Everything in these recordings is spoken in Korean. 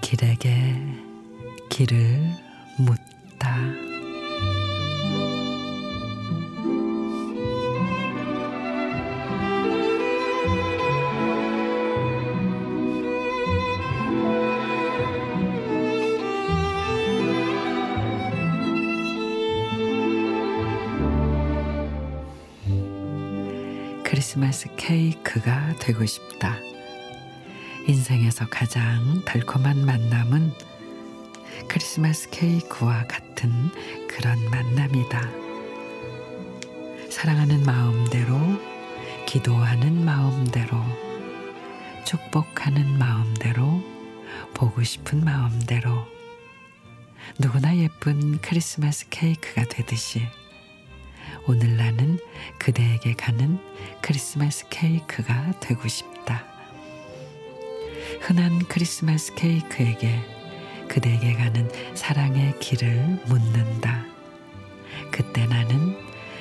길에게 길을 묻다. 크리스마스 케이크가 되고 싶다. 인생에서 가장 달콤한 만남은 크리스마스 케이크와 같은 그런 만남이다. 사랑하는 마음대로, 기도하는 마음대로, 축복하는 마음대로, 보고 싶은 마음대로, 누구나 예쁜 크리스마스 케이크가 되듯이 오늘 나는 그대에게 가는 크리스마스 케이크가 되고 싶다. 흔한 크리스마스 케이크에게 그대에게 가는 사랑의 길을 묻는다. 그때 나는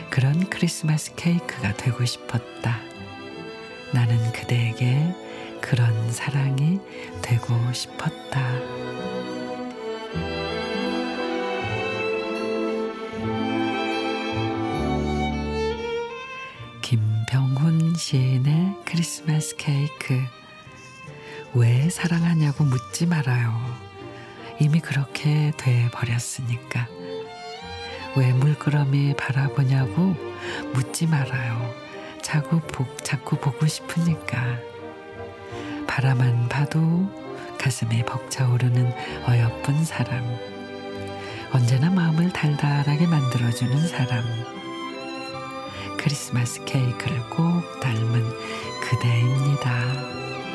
그런 크리스마스 케이크가 되고 싶었다. 나는 그대에게 그런 사랑이 되고 싶었다. 시인의 크리스마스 케이크. 왜 사랑하냐고 묻지 말아요. 이미 그렇게 돼 버렸으니까. 왜 물끄러미 바라보냐고 묻지 말아요. 자꾸, 보, 자꾸 보고 싶으니까. 바라만 봐도 가슴이 벅차오르는 어여쁜 사람. 언제나 마음을 달달하게 만들어주는 사람. 크리스마스 케이크를 꼭 닮은 그대입니다.